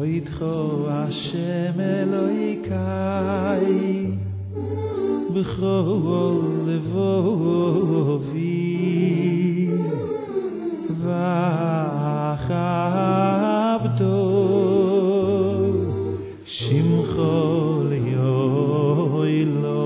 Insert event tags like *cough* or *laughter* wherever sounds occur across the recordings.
Hoidcho Hashem Eloikai B'chol levovi V'achabdo Shimcho liyoilo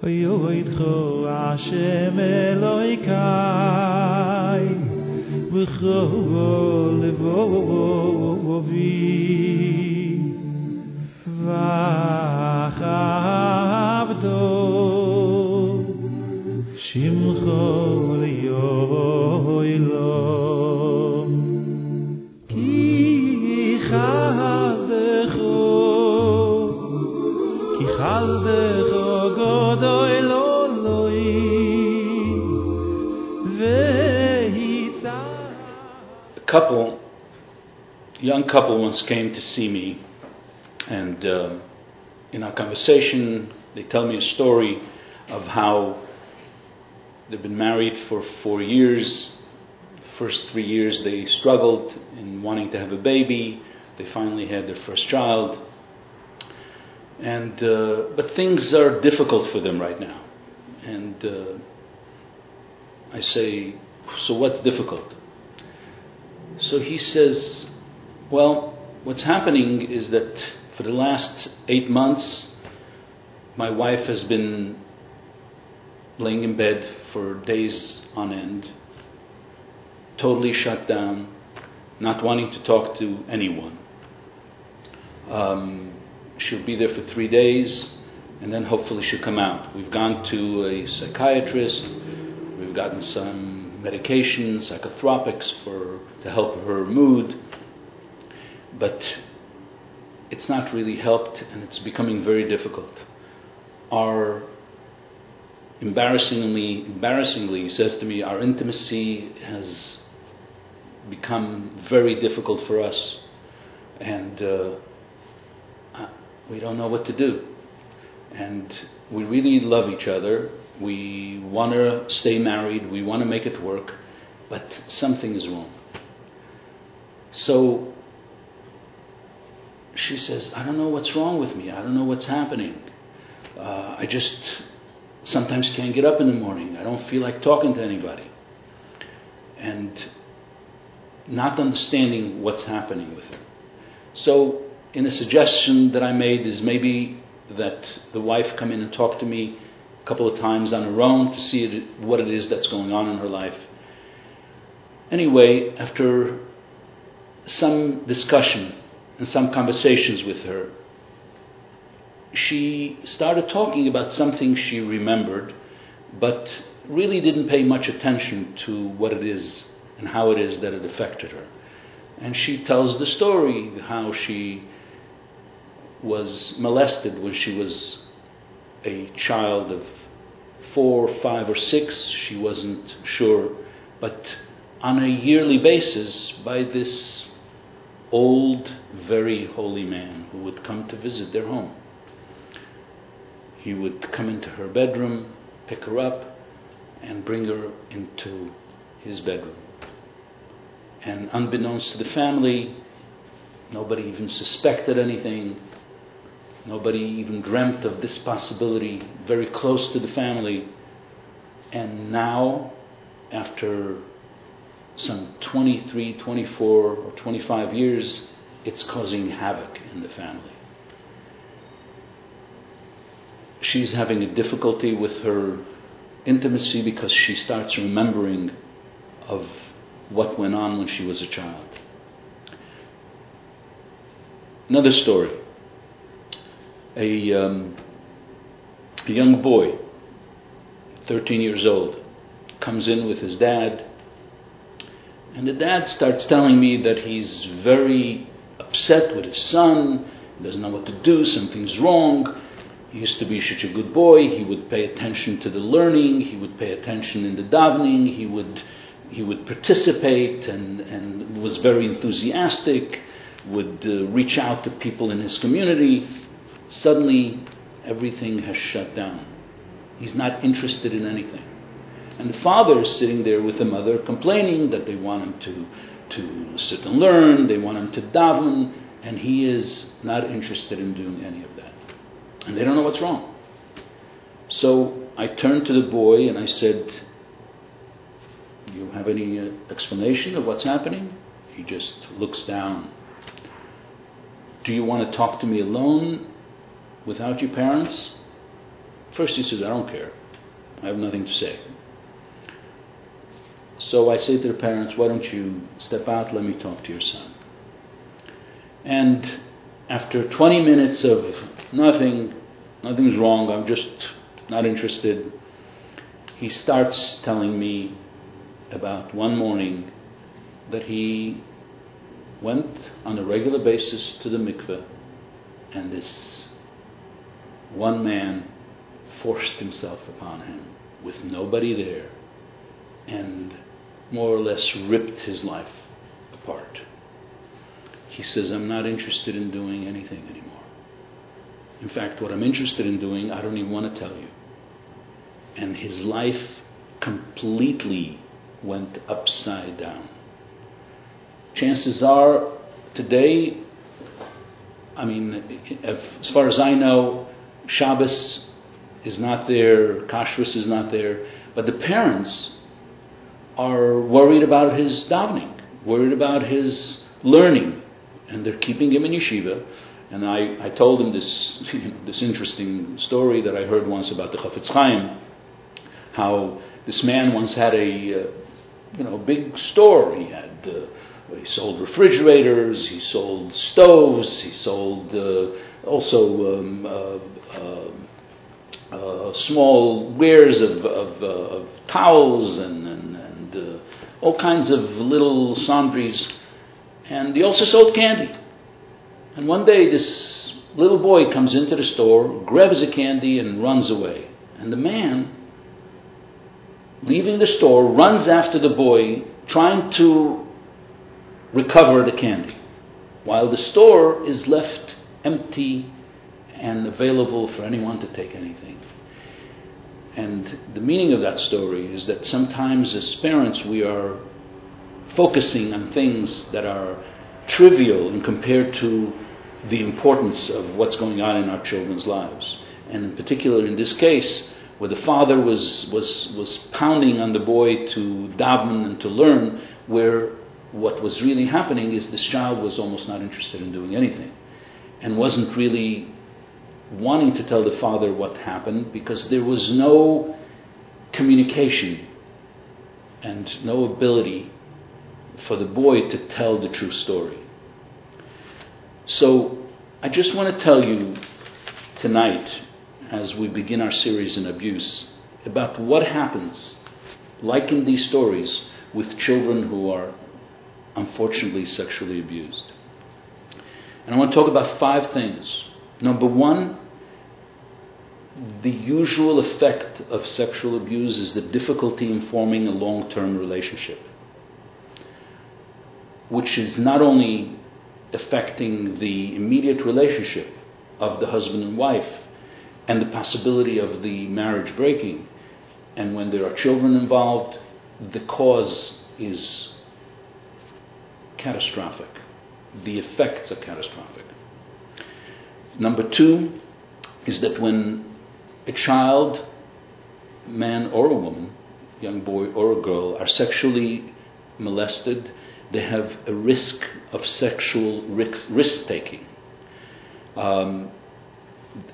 Hoidcho Hashem Eloikai B'chol vovi vachavdo shimcho vikh ki chazdecho ki chazdecho ilam khikh az de godoy loiloy young couple, once came to see me, and uh, in our conversation, they tell me a story of how they've been married for four years. First three years, they struggled in wanting to have a baby. They finally had their first child, and uh, but things are difficult for them right now. And uh, I say, so what's difficult? So he says, Well, what's happening is that for the last eight months, my wife has been laying in bed for days on end, totally shut down, not wanting to talk to anyone. Um, she'll be there for three days, and then hopefully she'll come out. We've gone to a psychiatrist, we've gotten some medication, psychotropics for to help her mood, but it's not really helped, and it's becoming very difficult. Our embarrassingly, embarrassingly, says to me, our intimacy has become very difficult for us, and uh, we don't know what to do. And we really love each other. We want to stay married. We want to make it work, but something is wrong. So she says, I don't know what's wrong with me. I don't know what's happening. Uh, I just sometimes can't get up in the morning. I don't feel like talking to anybody. And not understanding what's happening with her. So, in a suggestion that I made is maybe that the wife come in and talk to me a couple of times on her own to see it, what it is that's going on in her life. Anyway, after some discussion and some conversations with her, she started talking about something she remembered, but really didn't pay much attention to what it is and how it is that it affected her. And she tells the story how she was molested when she was a child of four, five, or six, she wasn't sure, but on a yearly basis by this old, very holy man who would come to visit their home. He would come into her bedroom, pick her up, and bring her into his bedroom. And unbeknownst to the family, nobody even suspected anything. Nobody even dreamt of this possibility very close to the family. And now, after some 23, 24, or 25 years, it's causing havoc in the family. She's having a difficulty with her intimacy because she starts remembering of what went on when she was a child. Another story. A, um, a young boy, 13 years old, comes in with his dad, and the dad starts telling me that he's very upset with his son, he doesn't know what to do, something's wrong. He used to be such a good boy, he would pay attention to the learning, he would pay attention in the davening, he would he would participate and, and was very enthusiastic, would uh, reach out to people in his community. Suddenly, everything has shut down. He's not interested in anything. And the father is sitting there with the mother complaining that they want him to to sit and learn, they want him to daven, and he is not interested in doing any of that. And they don't know what's wrong. So I turned to the boy and I said, You have any explanation of what's happening? He just looks down. Do you want to talk to me alone without your parents? First he says, I don't care. I have nothing to say. So I say to the parents, why don't you step out, let me talk to your son. And after 20 minutes of nothing, nothing's wrong, I'm just not interested, he starts telling me about one morning that he went on a regular basis to the mikveh and this one man forced himself upon him with nobody there and more or less ripped his life apart. He says, I'm not interested in doing anything anymore. In fact, what I'm interested in doing, I don't even want to tell you. And his life completely went upside down. Chances are, today, I mean, as far as I know, Shabbos is not there, Kashrus is not there, but the parents are worried about his davening, worried about his learning, and they're keeping him in yeshiva. And I, I told him this, you *laughs* know, this interesting story that I heard once about the Chafetz Chaim, how this man once had a, uh, you know, big store. He had, uh, he sold refrigerators, he sold stoves, he sold uh, also um, uh, uh, small wares of, of, of towels and, and, and uh, all kinds of little sundries. And he also sold candy. And one day, this little boy comes into the store, grabs a candy, and runs away. And the man, leaving the store, runs after the boy, trying to recover the candy, while the store is left empty and available for anyone to take anything. And the meaning of that story is that sometimes as parents we are focusing on things that are trivial and compared to the importance of what's going on in our children's lives. And in particular, in this case, where the father was, was, was pounding on the boy to daven and to learn, where what was really happening is this child was almost not interested in doing anything and wasn't really wanting to tell the father what happened because there was no communication and no ability for the boy to tell the true story. So I just want to tell you tonight, as we begin our series in abuse, about what happens, like in these stories, with children who are unfortunately sexually abused. And I want to talk about five things. Number one, the usual effect of sexual abuse is the difficulty in forming a long term relationship, which is not only affecting the immediate relationship of the husband and wife and the possibility of the marriage breaking, and when there are children involved, the cause is catastrophic. The effects are catastrophic. Number two is that when a child, man or a woman, young boy or a girl, are sexually molested, they have a risk of sexual risk taking. Um,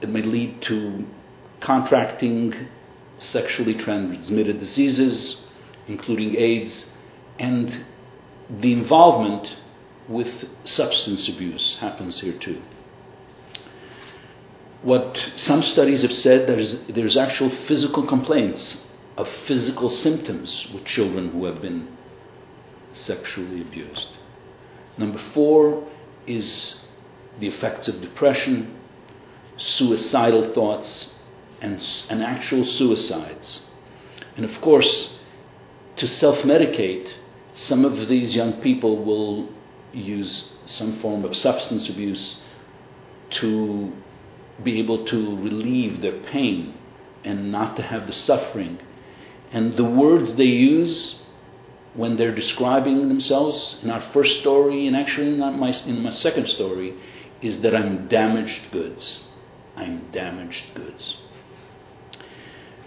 it may lead to contracting sexually transmitted diseases, including AIDS, and the involvement with substance abuse happens here too. What some studies have said there's there's actual physical complaints of physical symptoms with children who have been sexually abused. Number four is the effects of depression, suicidal thoughts, and, and actual suicides. And of course, to self medicate, some of these young people will use some form of substance abuse to be able to relieve their pain and not to have the suffering. And the words they use when they're describing themselves in our first story, and actually not my, in my second story, is that I'm damaged goods. I'm damaged goods.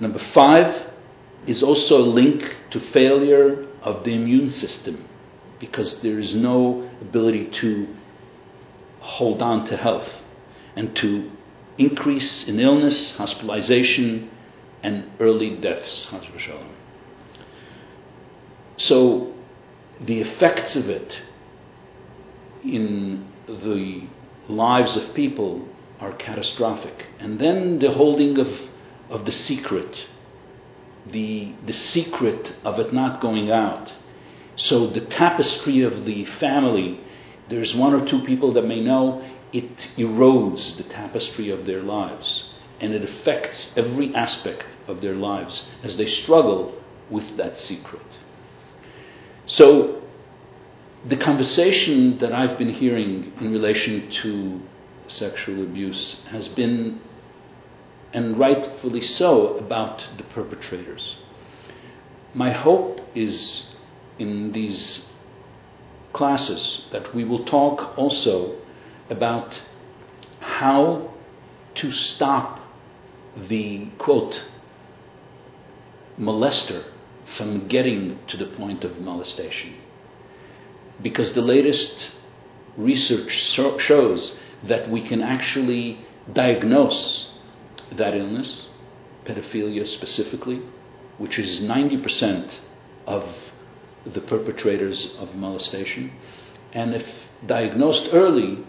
Number five is also a link to failure of the immune system because there is no ability to hold on to health and to increase in illness, hospitalization, and early deaths. So, the effects of it in the lives of people are catastrophic. And then the holding of, of the secret, the, the secret of it not going out. So, the tapestry of the family, there's one or two people that may know, it erodes the tapestry of their lives. And it affects every aspect of their lives as they struggle with that secret. So, the conversation that I've been hearing in relation to sexual abuse has been, and rightfully so, about the perpetrators. My hope is in these classes that we will talk also about how to stop the quote molester from getting to the point of molestation. Because the latest research so- shows that we can actually diagnose that illness, pedophilia specifically, which is 90% of the perpetrators of molestation. And if diagnosed early,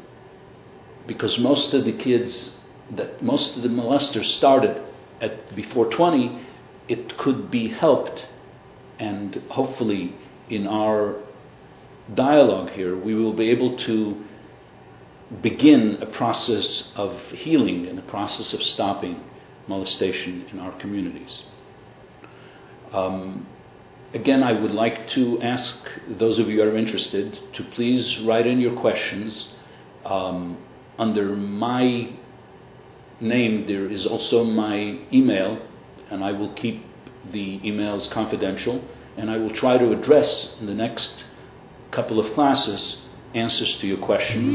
because most of the kids that most of the molesters started at before 20, it could be helped. And hopefully, in our dialogue here, we will be able to begin a process of healing and a process of stopping molestation in our communities. Um, again, I would like to ask those of you who are interested to please write in your questions. Um, under my name, there is also my email, and I will keep the emails confidential, and I will try to address in the next couple of classes answers to your questions.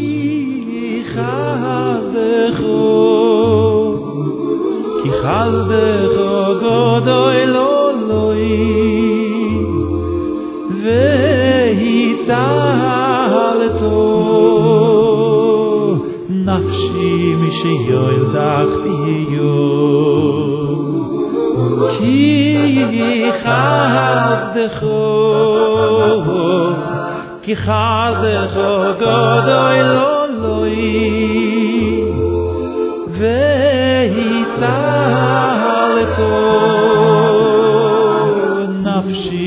nachshi mi shiyo דחתי ti yo ki khaz de kho ki khaz de kho godoy lo lo yi ve hi nafshi